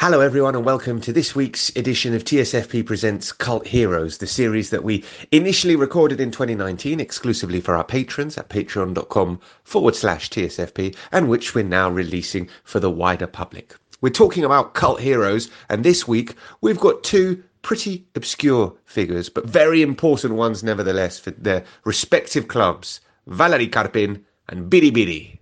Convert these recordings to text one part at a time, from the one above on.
Hello, everyone, and welcome to this week's edition of TSFP Presents Cult Heroes, the series that we initially recorded in 2019 exclusively for our patrons at patreon.com forward slash TSFP, and which we're now releasing for the wider public. We're talking about cult heroes, and this week we've got two pretty obscure figures, but very important ones nevertheless for their respective clubs Valeri Karpin and Biri Biri.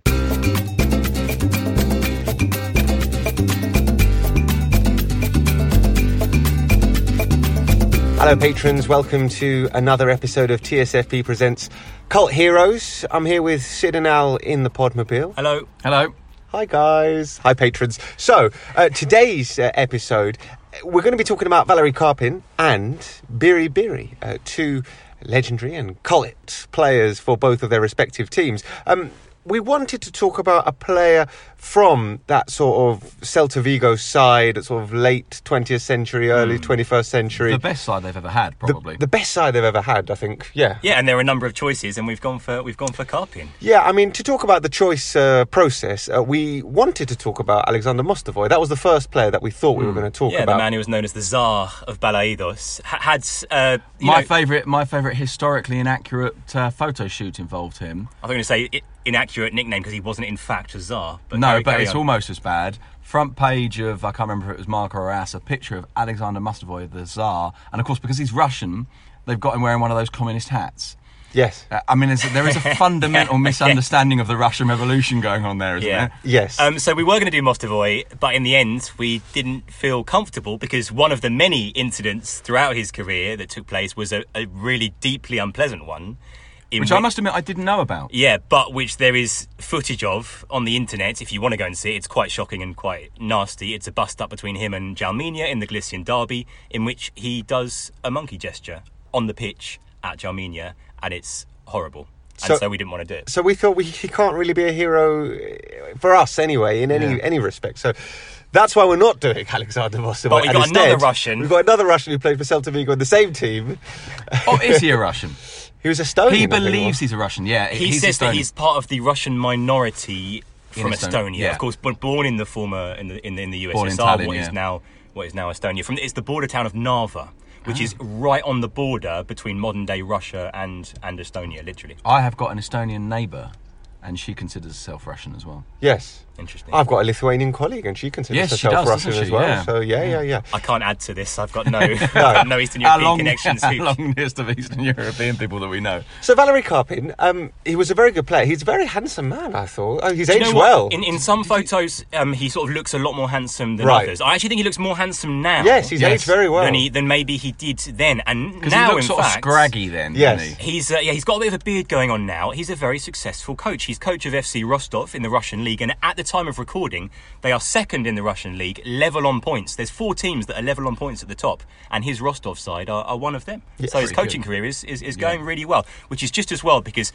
Hello, patrons. Welcome to another episode of TSFP Presents Cult Heroes. I'm here with Sid and Al in the Podmobile. Hello. Hello. Hi, guys. Hi, patrons. So, uh, today's uh, episode, we're going to be talking about Valeri Karpin and Biri Biri, uh, two legendary and cult players for both of their respective teams. Um, we wanted to talk about a player from that sort of Celta Vigo side, sort of late 20th century, early 21st century. The best side they've ever had, probably. The, best side they've ever had, I think. Yeah. Yeah, and there are a number of choices, and we've gone for we've gone for Karpin. Yeah, I mean, to talk about the choice uh, process, uh, we wanted to talk about Alexander Mostovoy. That was the first player that we thought we were going to talk Yeah, about. Yeah, the man who was known as the Tsar of Balaidos ha- had uh, my know, favourite, my favourite historically inaccurate uh, photo shoot involved him. I was going to say i- inaccurate nickname because he wasn't in fact a czar. But no, carry- but carry it's on. almost as bad. Front page of I can't remember if it was Marca or AS, a picture of Alexander Mostovoy, the czar, and of course because he's Russian, they've got him wearing one of those communist hats. yes. Uh, I mean, it's, there is a fundamental misunderstanding of the Russian Revolution going on there, isn't Yeah. there? Yes. Um, so we were going to do Mostovoy, but in the end, we didn't feel comfortable because one of the many incidents throughout his career that took place was a, a really deeply unpleasant one. In Which I must admit I didn't know about. Yeah, but which there is footage of on the internet. If you want to go and see it, it's quite shocking and quite nasty. It's a bust up between him and Djalminha in the Galician derby, in which he does a monkey gesture on the pitch at Djalminha, and it's horrible. So- and so we didn't want to do it. so we thought we, he can't really be a hero uh, for us anyway, in any Yeah. any respect. So that's why we're not doing Alexander Mostovoy. But we've And got another Russian. We've got another Russian who played for Celta Vigo in the same team. Oh, is he a Russian? He was Estonian. I He think, believes wasn't he's a Russian. Yeah, He he's says that he's part of the Russian minority from Estonia, Estonia. yeah. Of course, but born in the former in the in the, in the USSR, Born in Tallinn, what is yeah. now what is now Estonia. From it's the border town of Narva, which is ah. right on the border between modern day Russia and and Estonia, literally. I have got an Estonian neighbour, and she considers herself Russian as well. Yes. Interesting. I've got a Lithuanian colleague, and she considers Yes, she herself does, Russian as well. Yeah. So yeah, yeah, yeah. I can't add to this. I've got no, I've no Eastern European long, connections. our who- long list of Eastern European people that we know. So Valeri Karpin, um, he was a very good player. He's a very handsome man. I thought. Oh, he's Do you aged know what? well. In, in some photos, um, he sort of looks a lot more handsome than Right. others. I actually think he looks more handsome now. yes, he's Yes. aged very well. than, he, than maybe he did then. And now, he looks in sort fact, of scraggy then, Yes. he? He's uh, yeah, he's got a bit of a beard going on now. He's a very successful coach. He's coach of FC Rostov in the Russian league, and at the time of recording, they are second in the Russian league, level on points. There's four teams that are level on points at the top, and his Rostov side are, are one of them. so his coaching good. career is is, is going really well, which is just as well because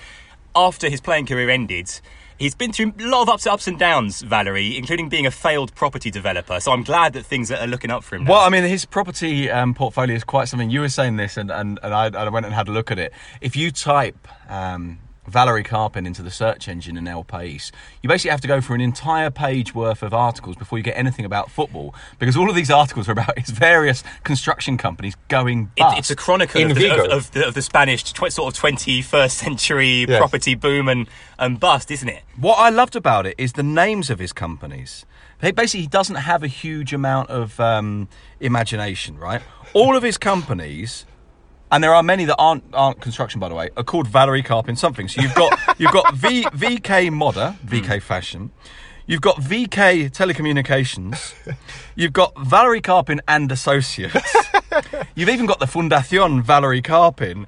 after his playing career ended. He's been through a lot of ups, ups and downs, Valeri, including being a failed property developer. So I'm glad that things are looking up for him. Now. Well, I mean, his property um, portfolio is quite something. You were saying this, and, and, and I, I went and had a look at it. If you type um, Valeri Karpin into the search engine in El País, you basically have to go through an entire page worth of articles before you get anything about football, because all of these articles are about his various construction companies going It- bust. it's a chronicle In of the, of, of the, of the Spanish tw- sort of 21st century Yes. property boom and, and bust, isn't it? What I loved about it is the names of his companies. He basically he doesn't have a huge amount of um, imagination, right? All of his companies, and there are many that aren't aren't construction, by the way, are called Valeri Karpin something. So you've got you've got v, VK Modder, VK hmm. Fashion. You've got VK Telecommunications. You've got Valeri Karpin and Associates. You've even got the Fundación Valeri Karpin.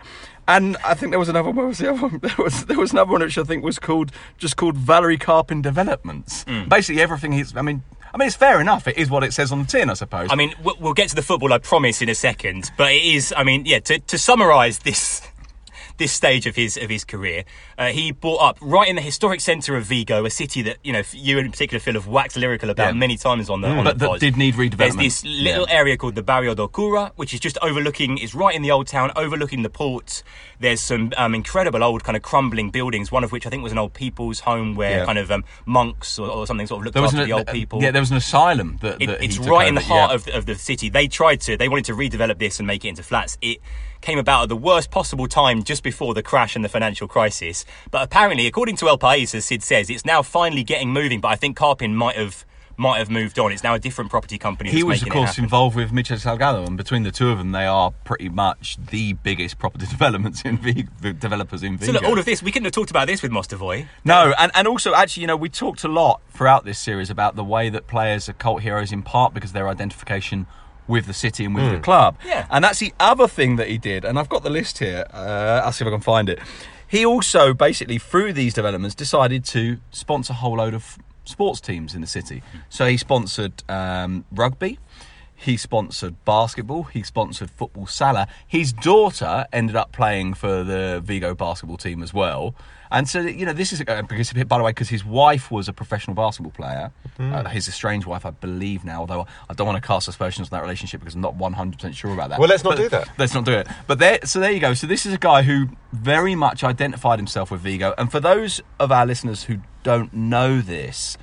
And I think there was another one. Was the other one? There was there was another one which I think was called just called Valeri Karpin Developments. Hmm. Basically, everything is. I mean, I mean, it's fair enough. It is what it says on the tin, I suppose. I mean, we'll, get to the football, I promise, in a second. But it is, I mean, yeah. To, to summarise this this stage of his of his career, uh, he brought up right in the historic centre of Vigo, a city that you know you in particular Phil have waxed lyrical about Yeah. Mm. many times on the on but the that did need redevelopment. There's this little Yeah. area called the Barrio do Cura, which is just overlooking, is right in the old town, overlooking the port. There's some um, incredible old kind of crumbling buildings, one of which I think was an old people's home where Yeah. kind of um, monks or, or something sort of looked after an, the old people. Yeah, there was an asylum that, that he it's right in the heart of, of the city. They tried to, they wanted to redevelop this and make it into flats. It came about at the worst possible time just before the crash and the financial crisis. But apparently, according to El País, as Sid says, it's now finally getting moving. But I think Karpin might have might have moved on. It's now a different property company. He was, of course, involved with Michel Salgado, and between the two of them, they are pretty much the biggest property developments in Vigo, developers in Vigo. So look, all of this, we couldn't have talked about this with Mostovoy. No, and, and also, actually, you know, we talked a lot throughout this series about the way that players are cult heroes in part because their identification with the city and with the club. Yeah. And that's the other thing that he did, and I've got the list here. Uh, I'll see if I can find it. He also, basically, through these developments, decided to sponsor a whole load of sports teams in the city. So he sponsored um, rugby. He sponsored basketball. He sponsored football sala. His daughter ended up playing for the Vigo basketball team as well. And so, you know, this is uh, because, by the way, because his wife was a professional basketball player. Uh, his estranged wife, I believe now, although I don't want to cast aspersions on that relationship because I'm not 100% sure about that. Well, let's not But- do that. Let's not do it. But there, so there you go. So this is a guy who very much identified himself with Vigo. And for those of our listeners who don't know this,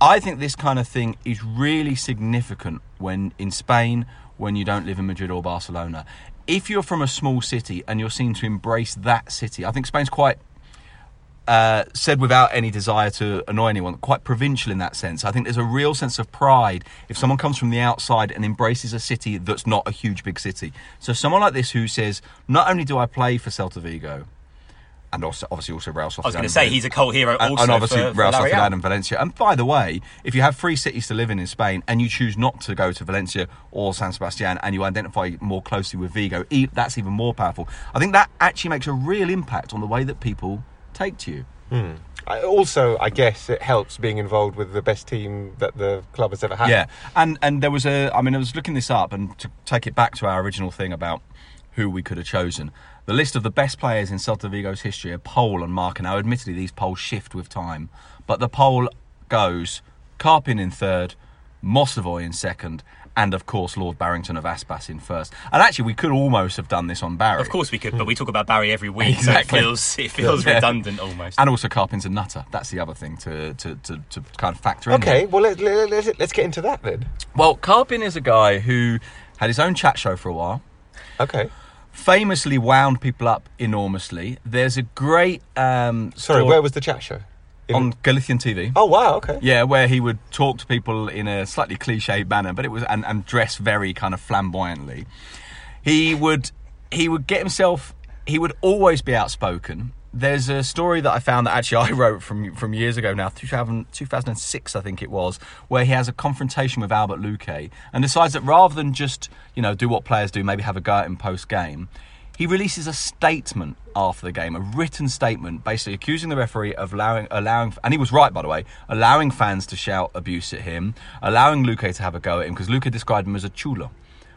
I think this kind of thing is really significant when in Spain, when you don't live in Madrid or Barcelona. If you're from a small city and you're seen to embrace that city, I think Spain's quite uh, said without any desire to annoy anyone, quite provincial in that sense. I think there's a real sense of pride if someone comes from the outside and embraces a city that's not a huge big city. So someone like this who says, not only do I play for Celta Vigo, and also obviously also Real. I was going to say he's a cult hero and, also and obviously for, for Real. Sociedad and Valencia. And by the way, if you have three cities to live in in Spain and you choose not to go to Valencia or San Sebastian and you identify more closely with Vigo, that's even more powerful. I think that actually makes a real impact on the way that people take to you. Hmm. I- Also, I guess it helps being involved with the best team that the club has ever had. Yeah, and and there was a. I mean, I was looking this up, and to take it back to our original thing about who we could have chosen. The list of the best players in Celta Vigo's history, a poll and Marca. Now, admittedly, these polls shift with time, but the poll goes Karpin in third, Mostovoy in second, and of course Lord Barrington of Aspas in first. And actually, we could almost have done this on Barry. Of course we could, but we talk about Barry every week, Exactly. so it feels it feels Yeah. redundant almost. And also, Karpin's a nutter. That's the other thing to, to, to, to kind of factor in. Okay, here. well, let, let, let's, let's get into that then. Well, Karpin is a guy who had his own chat show for a while. Okay. famously wound people up enormously. There's a great um, Sorry, where was the chat show? On Galician TV. Oh, wow, okay. Yeah, where he would talk to people in a slightly cliched manner, but it was and, and dress very kind of flamboyantly. He would he would get himself. He would always be outspoken. There's a story that I found that actually I wrote from from years ago now, 2000, 2006 I think it was, where he has a confrontation with Albert Luque and decides that rather than just you know do what players do, maybe have a go at him post game, he releases a statement after the game, a written statement, basically accusing the referee of allowing, allowing, and he was right by the way, allowing fans to shout abuse at him, allowing Luque to have a go at him because Luque described him as a chulo,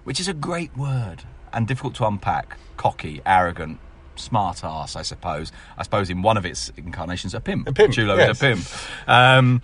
which is a great word and difficult to unpack. Cocky, arrogant, smart ass, I suppose. I suppose in one of its incarnations, a pimp. A pimp, Chulo yes. is a pimp. Um,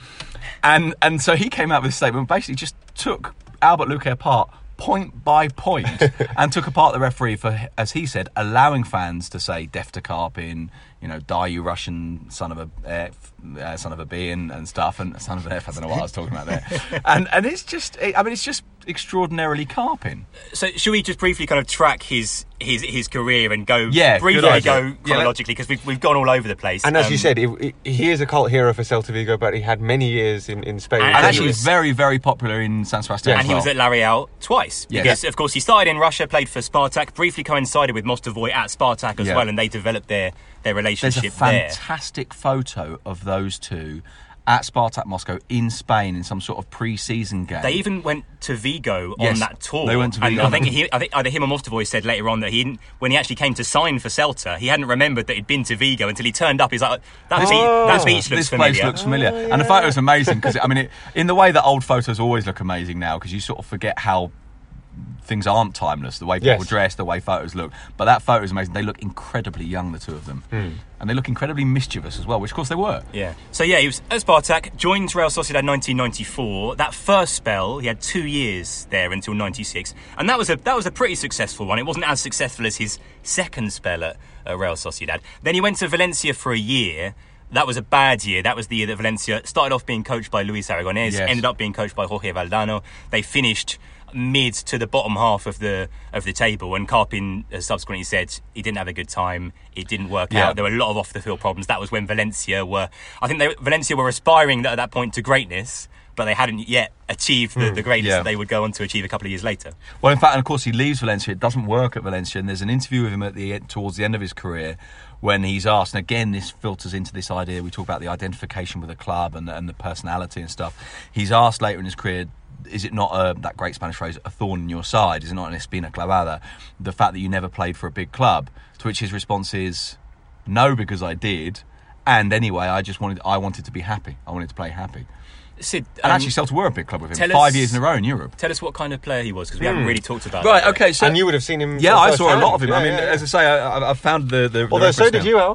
and and so he came out with a statement, basically just took Albert Luque apart point by point and took apart the referee for, as he said, allowing fans to say "deaf to Karpin," you know, "die you Russian son of a," uh, uh, son of a B and, and stuff, and son of an F. I don't know what I was talking about there. and and it's just, I mean, it's just extraordinarily carping. So should we just briefly kind of track his his his career and go Yeah, briefly go chronologically because we've we've gone all over the place. And as Um, you said, it, it, he is a cult hero for Celta Vigo, but he had many years in, in Spain. And And he actually, was- was very, very popular in San Sebastian. and as he was at La Real twice Yes. because, of course, he started in Russia, played for Spartak, briefly coincided with Mostovoy at Spartak as Yeah. well, and they developed their their There's a relationship there. fantastic photo of those two at Spartak Moscow in Spain in some sort of pre-season game. They even went to Vigo Yes, on that tour. they went to And I think, he, I think either him or Mostovoy said later on that he didn't, when he actually came to sign for Celta, he hadn't remembered that he'd been to Vigo until he turned up. He's like, that, beach, oh, that beach looks this familiar. place looks familiar, and the oh, photo is amazing because I mean, it, in the way that old photos always look amazing now, because you sort of forget how things aren't timeless. The way people Yes. dress, the way photos look, but that photo is amazing. They look incredibly young, the two of them, hmm. and they look incredibly mischievous as well, which of course they were. Yeah. So yeah, he was at Spartak, joined Real Sociedad 1994. That first spell, he had two years there until 96, and that was a that was a pretty successful one. It wasn't as successful as his second spell at, at Real Sociedad. Then he went to Valencia for a year. That was a bad year. That was the year that Valencia started off being coached by Luis Aragonés, Yes. ended up being coached by Jorge Valdano. They finished mid to the bottom half of the of the table and Karpin subsequently said he didn't have a good time it didn't work Yeah. out there were a lot of off the field problems that was when Valencia were I think they, Valencia were aspiring at that point to greatness but they hadn't yet achieved the, hmm, the greatness yeah. that they would go on to achieve a couple of years later Well, in fact, and of course, he leaves Valencia. It doesn't work at Valencia, and there's an interview with him at the towards the end of his career when he's asked. And again, this filters into this idea we talk about the identification with the club and, and the personality and stuff. He's asked later in his career. Is it not a, that great Spanish phrase, a thorn in your side? Is it not an espina clavada? The fact that you never played for a big club. To which his response is, no, because I did. And anyway, I just wanted, I wanted to be happy. I wanted to play happy. Sid And um, actually, Celta were a big club with him. tell Five us- years in a row in Europe. tell us what kind of player he was because we haven't really talked about Right, that okay, so and you would have seen him. Yeah, I saw a lot of him. I mean, yeah, yeah. as I say, I, I- found the the. Although so did you, Al.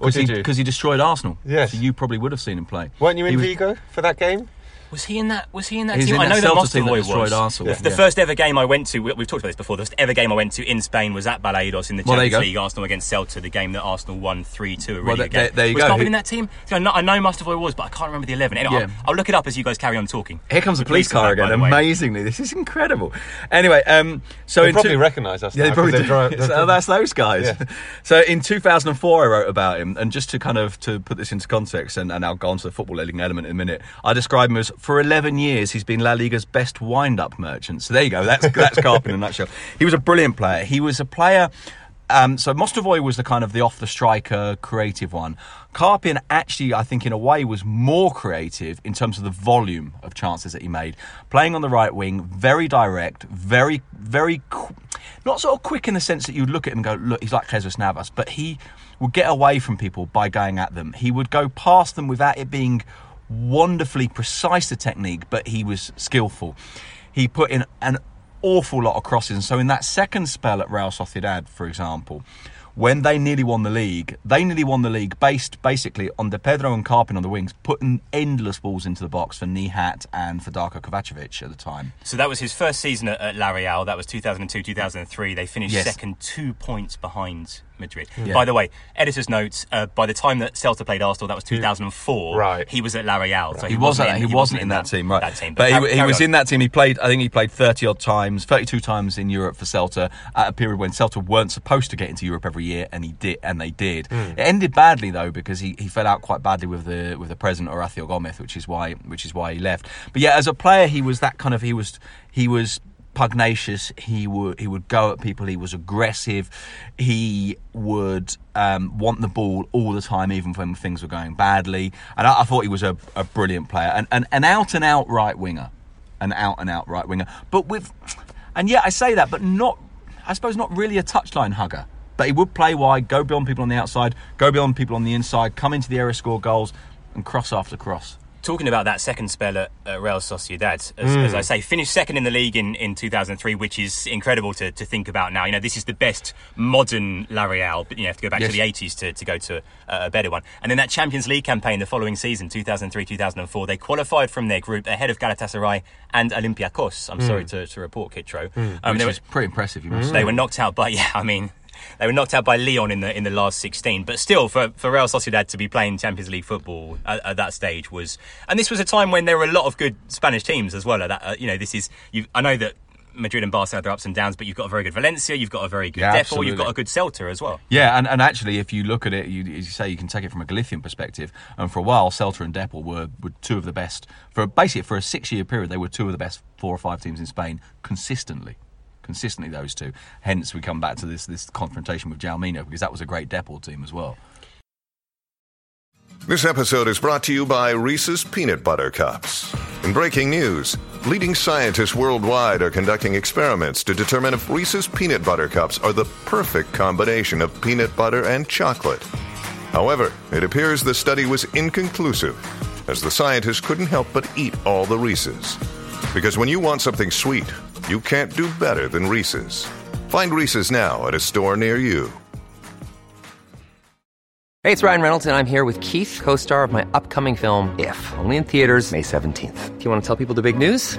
Or because he, did you? 'cause he destroyed Arsenal. Yes. so you probably would have seen him play. Weren't you in He was- Vigo for that game? Was he in that was he in that He's team in I know that Celta team that destroyed was Arsenal. The, the Yeah. first ever game I went to, we- we've talked about this before. The first ever game I went to in Spain was at Balaidos in the Well, Champions. League. Arsenal against Celta, the game that Arsenal won three two. A really Well, good there- there you was go. Karpin Who- in that team? So I know, I know Mostovoy was, but I can't remember the eleven. Anyway, Yeah. I'll, I'll look it up as you guys carry on talking. Here comes the The police police car again. by. Amazingly, this is incredible. Anyway, um, so They in probably two- recognise us Yeah, now they probably 'cause do. they're dri- they're so that's those guys. Yeah. So in 2004, I wrote about him, and just to kind of to put this into context, and, and I'll go on to the football element in a minute. I describe him as for 11 years he's been La Liga's best wind-up merchant. So there you go. That's that's Karpin in a nutshell. He was a brilliant player. He was a player. Um, so Mostovoy was the kind of the off the striker creative one. Karpin actually, I think, in a way, was more creative in terms of the volume of chances that he made. Playing on the right wing, very direct, very, very, qu- not sort of quick in the sense that you'd look at him and go, look, he's like Jesus Navas, but he would get away from people by going at them. He would go past them without it being wonderfully precise the technique, but he was skillful. He put in an awful lot of crosses. And so in that second spell at Real Sociedad, for example, when they nearly won the league, they nearly won the league based basically on De Pedro and Karpin on the wings, putting endless balls into the box for Nihat and for Darko Kovacevic at the time. So that was his first season at, at La Real. That was 2002, 2003. They finished Yes. second, two points behind Madrid. Yeah. By the way, editor's notes. Uh, by the time that Celta played Arsenal, that was 2004. Right. He was at La Real. So he, wasn't. he, wasn't in that, team, right? That team, But, he, he was in that team. He played. I think he played thirty odd times, thirty-two times in Europe for Celta at a period when Celta weren't supposed to get into Europe every year, and he did, and they did. It ended badly though because he, he fell out quite badly with the with the president Horacio Gomez, which is why which is why he left. But yeah, as a player, he was that kind of he was he was pugnacious. He would he would go at people. He was aggressive. He would um, want the ball all the time, even when things were going badly. And I, I thought he was a, a brilliant player and and an out and out right winger, an out and out right winger. But with and yeah, I say that, but not. I suppose not really a touchline hugger. But he would play wide, go beyond people on the outside, go beyond people on the inside, come into the area, score goals, and cross after cross. Talking about that second spell at, at Real Sociedad, as, as I hmm. say, finished second in the league in, in 2003, which is incredible to, to think about now. You know, this is the best modern La Real, but you have to go back Yes. to the 80s to, to go to a, a better one. And then that Champions League campaign the following season, 2003 2004, they qualified from their group ahead of Galatasaray and Olympiacos. I'm hmm. sorry to, to report, Kitro. Hmm. Um, Which is pretty impressive, you must say. they were knocked out but yeah, I mean. They were knocked out by Lyon in the in the last 16. But still, for, for Real Sociedad to be playing Champions League football at, at that stage was, and this was a time when there were a lot of good Spanish teams as well. At that, uh, you know, this is you. I know that Madrid and Barcelona have their ups and downs, but you've got a very good Valencia, you've got a very good Yeah, Depor, you've got a good Celta as well. Yeah, and, and actually, if you look at it, you, as you say, you can take it from a Galician perspective. And for a while, Celta and Depor were, were two of the best. For basically for a six-year period, they were two of the best four or five teams in Spain consistently. Consistently, those two. Hence, we come back to this this confrontation with Djalminha because that was a great Depor team as well. This episode is brought to you by Reese's Peanut Butter Cups. In breaking news, leading scientists worldwide are conducting experiments to determine if Reese's Peanut Butter Cups are the perfect combination of peanut butter and chocolate. However, it appears the study was inconclusive, as the scientists couldn't help but eat all the Reese's. Because when you want something sweet, you can't do better than Reese's. Find Reese's now at a store near you. Hey, it's Ryan Reynolds, and I'm here with Keith, co star of my upcoming film, If, only in theaters, May 17th. Do you want to tell people the big news?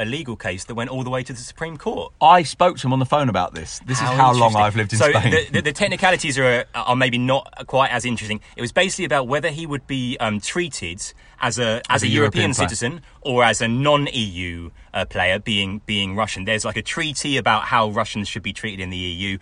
a legal case, that went all the way to the Supreme Court. I spoke to him on the phone about this. This is how long. I've lived in so Spain. The, the, the technicalities are are maybe not quite as interesting. It was basically about whether he would be um, treated as a as, a a, European European, citizen or as a non-EU uh, player, being being Russian. There's like a treaty about how Russians should be treated in the EU.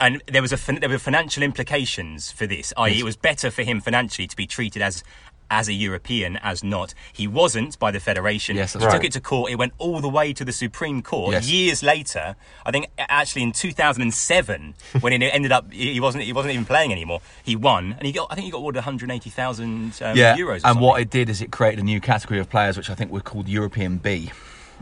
And there was a there were financial implications for this. I.e., it was better for him financially to be treated as as a European as not. He wasn't by the federation. Yes, he right. took it to court. It went all the way to the Supreme Court. Yes. Years later, I think actually in 2007, when it ended up, he wasn't he wasn't even playing anymore. He won, and he got I think he got awarded 180,000 um, yeah, euros. Or and what it did is it created a new category of players, which I think were called European B.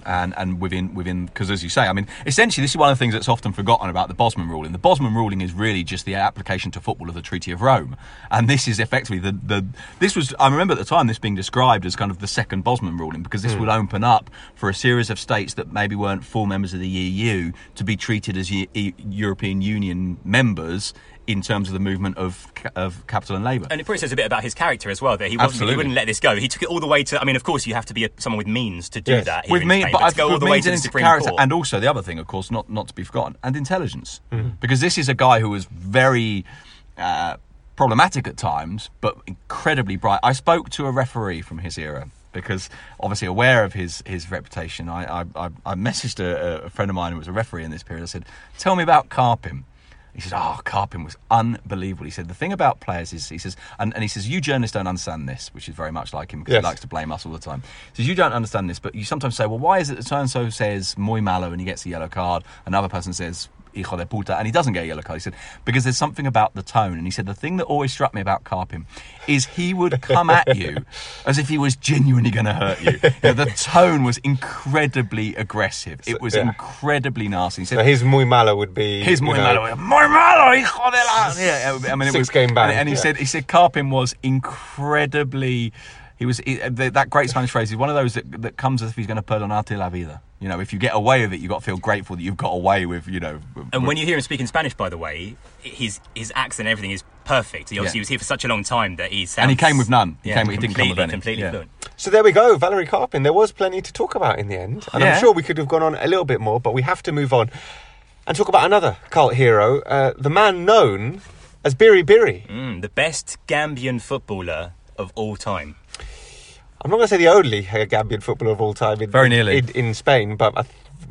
And, and within within because as you say, I mean, essentially this is one of the things that's often forgotten about the Bosman ruling. The Bosman ruling is really just the application to football of the Treaty of Rome, and this is effectively the, the this was I remember at the time this being described as kind of the second Bosman ruling because this hmm. would open up for a series of states that maybe weren't full members of the EU to be treated as E- European Union members in terms of the movement of of capital and labour. And it probably says a bit about his character as well. That he wasn't, Absolutely. he wouldn't let this go. He took it all the way to. I mean, of course, you have to be a, someone with means to do Yes. that. with in me, Spain, but, to I go all with the way means to the and Supreme character, Court. and also the other thing, of course, not not to be forgotten, and intelligence, Mm-hmm. because this is a guy who was very. Uh, problematic at times, but incredibly bright. I spoke to a referee from his era because, obviously, aware of his his reputation, I I, I, I messaged a, a friend of mine who was a referee in this period. I said, "Tell me about Karpin." He said, "Oh, Karpin was unbelievable." He said, "The thing about players is," he says, and, and he says, "You journalists don't understand this," which is very much like him because Yes. he likes to blame us all the time. He says, "You don't understand this, but you sometimes say, well, why is it that so and so says Moy malo and he gets a yellow card, another person says." Hijo de puta, and he doesn't get a yellow card. He said because there's something about the tone, and he said the thing that always struck me about Karpin is he would come at you as if he was genuinely going to hurt you. You know, the tone was incredibly aggressive. It was yeah. incredibly nasty. He said So his muy malo would be his muy know, malo, muy malo, hijo de la. Yeah, I mean, it Six was game ban, And, and he yeah. said, he said, Karpin was incredibly. He was he, that great Spanish phrase. is one of those that, that comes as if he's going to perdonarte la vida. You know, if you get away with it, you've got to feel grateful that you've got away with. You know, with- And when you hear him speaking Spanish, by the way, his his accent and everything is perfect. He obviously Yeah. was here for such a long time that he sounds. And he came with none. He yeah, came with- he didn't come with completely, any. completely Yeah. fluent. So there we go, Valeri Karpin. There was plenty to talk about in the end, and Yeah. I'm sure we could have gone on a little bit more, but we have to move on and talk about another cult hero, uh, the man known as Biri Biri. Mm, the best Gambian footballer of all time. I'm not going to say the only uh, Gambian footballer of all time in, Very nearly. in, in Spain, but I,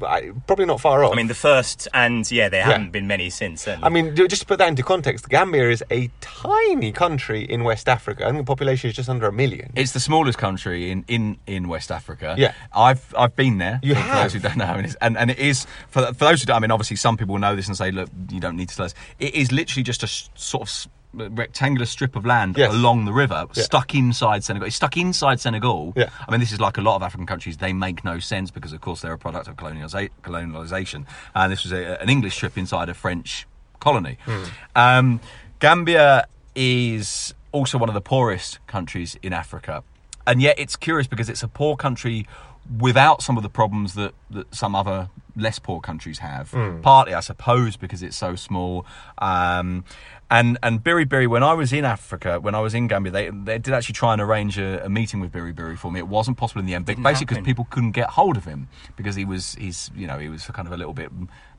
I, probably not far off. I mean, the first, and yeah, there haven't been many since. Certainly. I mean, just to put that into context, Gambia is a tiny country in West Africa. I think the population is just under a million. It's the smallest country in, in, in West Africa. Yeah. I've I've been there. You for, have? For those who don't know, and, it's, and and it is for for those who don't. I mean, obviously, some people know this and say, look, you don't need to tell us. It is literally just a sort of rectangular strip of land Yes. along the river, Yeah. stuck inside Senegal. It's stuck inside Senegal. Yeah. I mean, this is like a lot of African countries. They make no sense because, of course, they're a product of colonialisa- colonialization. And this was a, an English strip inside a French colony. Hmm. Um, Gambia is also one of the poorest countries in Africa. And yet it's curious because it's a poor country without some of the problems that, that some other less poor countries have. Partly, I suppose, because it's so small. Um, and and Biri Biri, when I was in Africa, when I was in Gambia, they they did actually try and arrange a, a meeting with Biri Biri for me. It wasn't possible in the end, Didn't basically because people couldn't get hold of him because he was he's you know he was kind of a little bit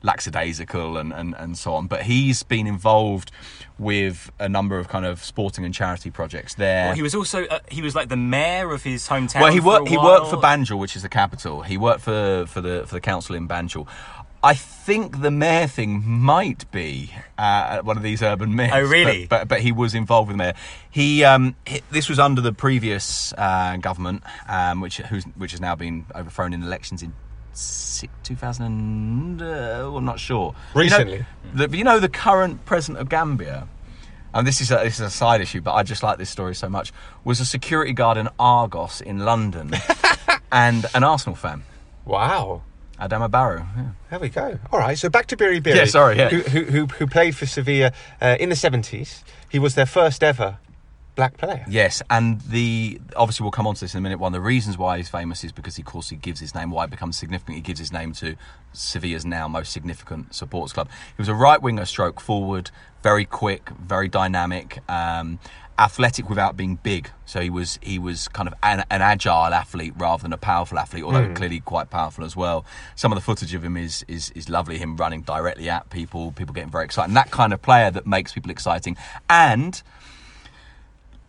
lackadaisical and, and, and so on. But he's been involved with a number of kind of sporting and charity projects there. Well, he was also uh, he was like the mayor of his hometown. Well, he worked. He worked for. Banjul, which is the capital. He worked for for the for the council in Banjul. I think the mayor thing might be uh, one of these urban myths. Oh, really? But, but but he was involved with the mayor. He, um, he this was under the previous uh, government, um, which who's, which has now been overthrown in elections in. 2000 and, uh, I'm not sure. Recently. you know, the, you know the current president of Gambia, and this is a, this is a side issue, but I just like this story so much. Was a security guard in Argos in London, and an Arsenal fan, Wow. Adama Barrow. Yeah. There we go. All right, so back to Biri Biri. Yeah, sorry, yeah. Who, who, who, played for Sevilla uh, in the 70s. He was their first ever black player. Yes, and the obviously we'll come on to this in a minute. One of the reasons why he's famous is because, of course, he gives his name. Why it becomes significant, he gives his name to Sevilla's now most significant supporters club. He was a right winger, stroke forward, very quick, very dynamic, um, athletic without being big. So he was he was kind of an, an agile athlete rather than a powerful athlete, although hmm. clearly quite powerful as well. Some of the footage of him is is is lovely. Him running directly at people, people getting very excited, and that kind of player that makes people exciting and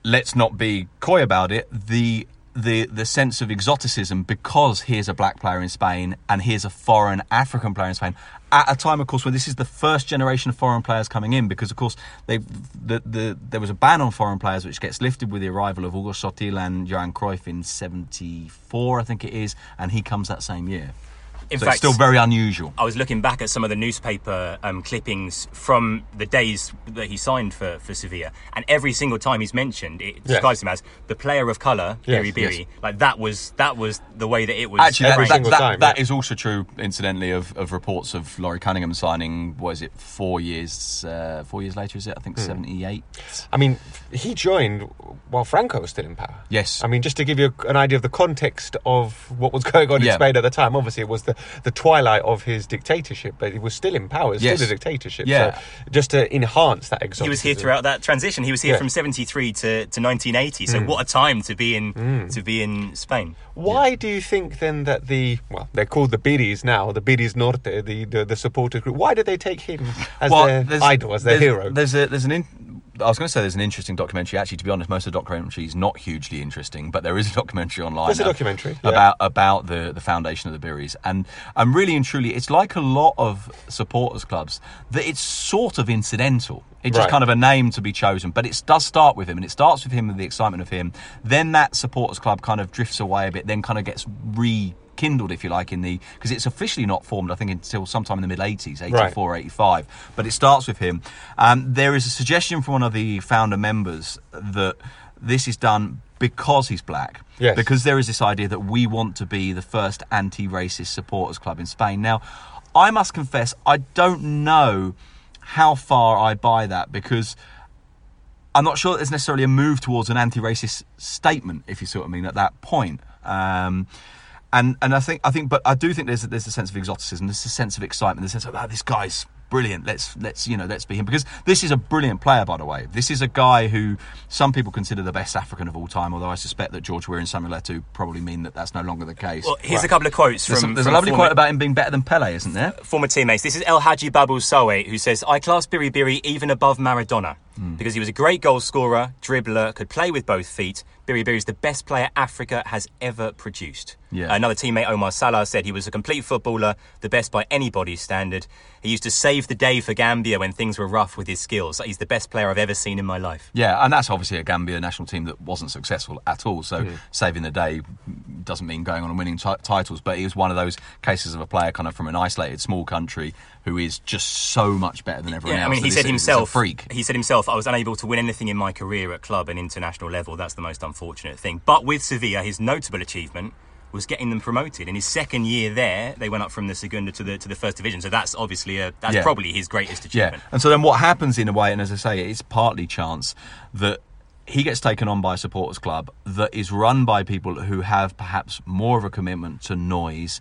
let's not be coy about it. The the the sense of exoticism because here's a black player in Spain and here's a foreign African player in Spain at a time, of course, when this is the first generation of foreign players coming in because, of course, they the, the there was a ban on foreign players which gets lifted with the arrival of Hugo Sotil and Johan Cruyff in '74, I think it is, and he comes that same year. In so fact, it's still very unusual. I was looking back at some of the newspaper um, clippings from the days that he signed for, for Sevilla, and every single time he's mentioned, it describes him as the player of colour, Yes, Biri Biri. yes. Like that was that was the way that it was. Actually, that, every that, single that- time, that yeah. is also true, incidentally, of, of reports of Laurie Cunningham signing. What is it? Four years. Uh, four years later, is it? I Hmm. think seventy-eight. I mean, he joined while Franco was still in power. Yes. I mean, just to give you an idea of the context of what was going on Yeah. in Spain at the time, obviously it was the, the twilight of his dictatorship, but he was still in power. It Yes. still a dictatorship. Yeah. So just to enhance that exoticism. he was here throughout that transition. He was here Yeah. from '73 to, to 1980. So hmm. what a time to be in hmm. to be in Spain. Why do you think then that the well, they're called the Biris now, the Biris Norte, the the, the supporter group? Why did they take him as their idol, as their there's- hero? There's a there's an in, I was going to say there's an interesting documentary. Actually, to be honest, most of the documentary is not hugely interesting, but there is a documentary online. There's a documentary, yeah. about about the the foundation of the Biris, and and really and truly, it's like a lot of supporters clubs that it's sort of incidental. It's just kind of a name to be chosen, but it does start with him, and it starts with him and the excitement of him. Then that supporters club kind of drifts away a bit, then kind of gets re kindled if you like in the because it's officially not formed i think until sometime in the mid 80s 84 85 but it starts with him. Um, there is a suggestion from one of the founder members that this is done because he's black. Yes. because there is this idea that we want to be the first anti-racist supporters club in spain. Now i must confess i don't know how far i buy that because I'm not sure there's necessarily a move towards an anti-racist statement, if you see what I mean, at that point. Um, and and I think I think, but I do think there's there's a sense of exoticism, there's a sense of excitement, there's a sense of ah, this guy's brilliant. Let's let's you know let's be him because this is a brilliant player, by the way. This is a guy who some people consider the best African of all time, although I suspect that George Weah and Samuel Eto'o probably mean that that's no longer the case. Well, here's a couple of quotes there's, from. some- there's from a lovely former- quote about him being better than Pele, isn't there? former teammates. This is El Hadji Babul Sawe, who says, I class Biri Biri even above Maradona Hmm. because he was a great goal scorer, dribbler, could play with both feet. Biri Biri is the best player Africa has ever produced. Yeah. Another teammate, Omar Salah, said he was a complete footballer, the best by anybody's standard. He used to save the day for Gambia when things were rough with his skills. He's the best player I've ever seen in my life. Yeah, and that's obviously a Gambia national team that wasn't successful at all. So saving the day doesn't mean going on and winning ti- titles, but he was one of those cases of a player kind of from an isolated small country who is just so much better than everyone Yeah, else. I mean, he said himself. freak. He said himself, "I was unable to win anything in my career at club and international level. That's the most unfortunate thing." But with Sevilla, his notable achievement was getting them promoted. In his second year there, they went up from the Segunda to the to the first division. So that's obviously a that's Yeah. probably his greatest achievement. Yeah. And so then what happens in a way, and as I say, it's partly chance that he gets taken on by a supporters club that is run by people who have perhaps more of a commitment to noise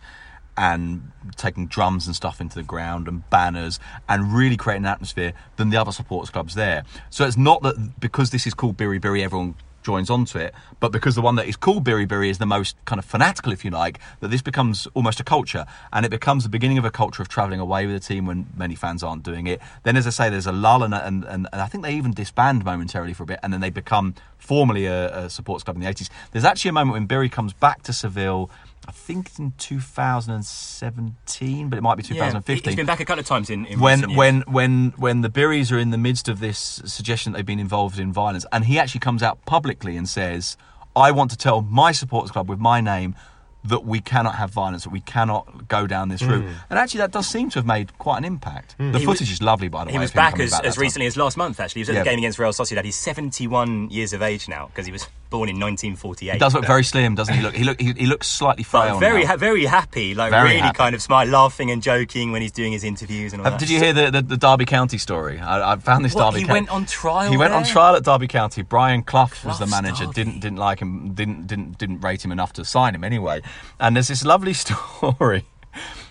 and taking drums and stuff into the ground and banners and really creating an atmosphere than the other supporters clubs there. So it's not that because this is called Biri Biri, everyone joins onto it, but because the one that is called Biri Biri is the most kind of fanatical, if you like, that this becomes almost a culture and it becomes the beginning of a culture of travelling away with a team when many fans aren't doing it. Then, as I say, there's a lull and, and, and, I think they even disband momentarily for a bit and then they become formally a, a club in the 80s. There's actually a moment when Biri comes back to Seville. I think it's in 2017, but it might be Yeah, 2015 he's been back a couple of times in, in when recent years. when when when the Biris are in the midst of this suggestion that they've been involved in violence, and he actually comes out publicly and says, "I want to tell my supporters club with my name." That we cannot have violence, that we cannot go down this route, and actually that does seem to have made quite an impact. The Hmm. He footage was- is lovely, by the way. He was back as, that as time. recently as last month, actually. He was at Yeah. the game against Real Sociedad. He's 71 years of age now because he was born in 1948. He does look very slim, doesn't he? Look, he look, he, he looks slightly frail. very, ha- very happy, like Very really happy. kind of smile, laughing and joking when he's doing his interviews and all that. did you hear the, the, the Derby County story? I, I found this What, Derby. he County- went on trial He went on trial at Derby County. Brian Clough, was the manager. Derby. Didn't didn't like him. Didn't didn't didn't rate him enough to sign him anyway. And there's this lovely story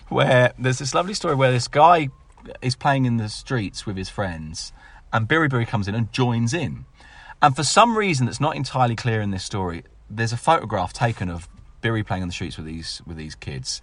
where there's this lovely story where this guy is playing in the streets with his friends, and Biri Biri comes in and joins in. And for some reason that's not entirely clear in this story, there's a photograph taken of Biri playing on the streets with these with these kids.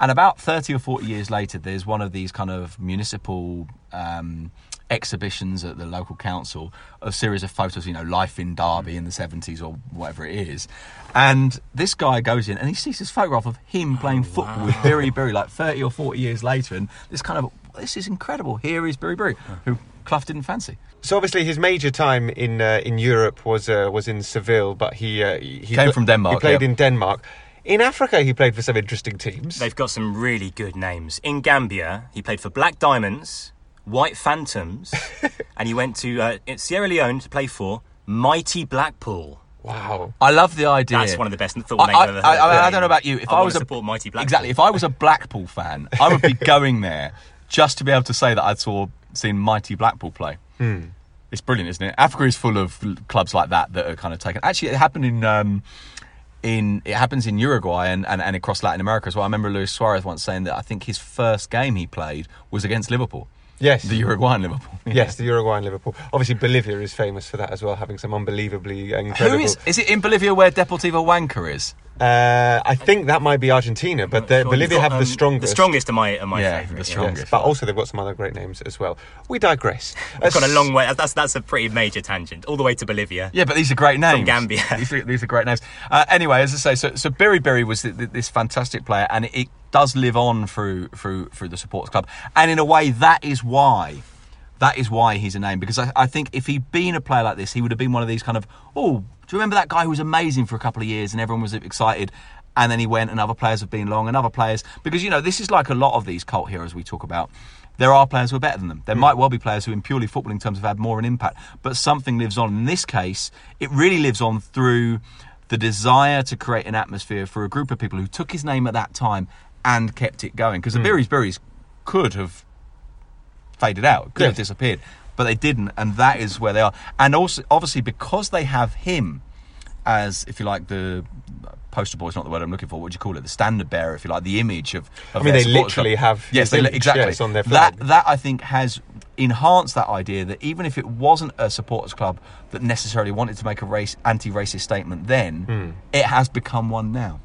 And about 30 or 40 years later, there's one of these kind of municipal um, exhibitions at the local council, a series of photos, you know, life in Derby in the 70s or whatever it is. And this guy goes in and he sees this photograph of him playing football with Biri Biri like 30 or 40 years later. And this kind of, this is incredible. Here is Biri Biri, who Clough didn't fancy. So obviously his major time in uh, in Europe was uh, was in Seville, but he uh, he Came from Denmark, He played yeah. in Denmark. In Africa, he played for some interesting teams. They've got some really good names. In Gambia, he played for Black Diamonds, White Phantoms, and he went to uh, Sierra Leone to play for Mighty Blackpool. wow. I love the idea. That's one of the best football names I, I've ever heard. I, I, I don't know about you. If I I, wanna was a support Mighty Blackpool. exactly, if I was a Blackpool fan, I would be going there just to be able to say that I saw seen Mighty Blackpool play. It's brilliant, isn't it? Africa is full of clubs like that that are kind of taken. Actually, it happened in. Um, in it happens in Uruguay and, and, and across Latin America as well. I remember Luis Suarez once saying that I think his first game he played was against Liverpool. Yes. The Uruguayan Liverpool. Yes, the Uruguay and Liverpool. Obviously, Bolivia is famous for that as well, having some unbelievably Who incredible. is is it in Bolivia where Deportivo Wanka is? Uh, I think that might be Argentina, but the, Sure, Bolivia got, have um, the strongest. The strongest are my, are my Yeah, favourite. the Yes, strongest. but also they've got some other great names as well. We digress. We've got a Uh, long way. That's that's a pretty major tangent, all the way to Bolivia. Yeah, but these are great names. Gambia. these, are, these are great names. Uh, anyway, as I say, so, so Biri Biri was th th this fantastic player, and it, it does live on through through through the supporters club, and in a way, that is why. That is why he's a name because I, I think if he'd been a player like this, he would have been one of these kind of oh, do you remember that guy who was amazing for a couple of years and everyone was excited, and then he went and other players have been long and other players because you know this is like a lot of these cult heroes we talk about. There are players who are better than them. There hmm. might well be players who, in purely footballing terms, have had more an impact. But something lives on. In this case, it really lives on through the desire to create an atmosphere for a group of people who took his name at that time and kept it going. Because the hmm. Berries Berries could have faded out, could have disappeared, but they didn't, and that is where they are. And also, obviously, because they have him as, if you like, the poster boy is not the word I'm looking for. What would you call it? The standard bearer, if you like, the image of. of I mean, they literally club. have yes, they, image, exactly yes, on their that flag. that I think has enhanced that idea that even if it wasn't a supporters club that necessarily wanted to make a race anti-racist statement then, Hmm. it has become one now.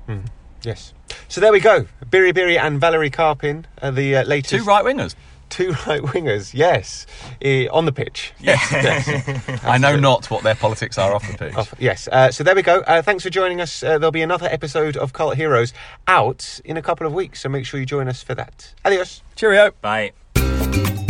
yes. So there we go. Biri Biri and Valeri Karpin are the uh, latest Two right wingers. Two right wingers. Yes, uh, on the pitch. Yes. I know not what their politics are off the pitch. Off- yes. Uh, so there we go. Uh, thanks for joining us. Uh, there'll be another episode of Cult Heroes out in a couple of weeks, so make sure you join us for that. Adios. Cheerio. Bye.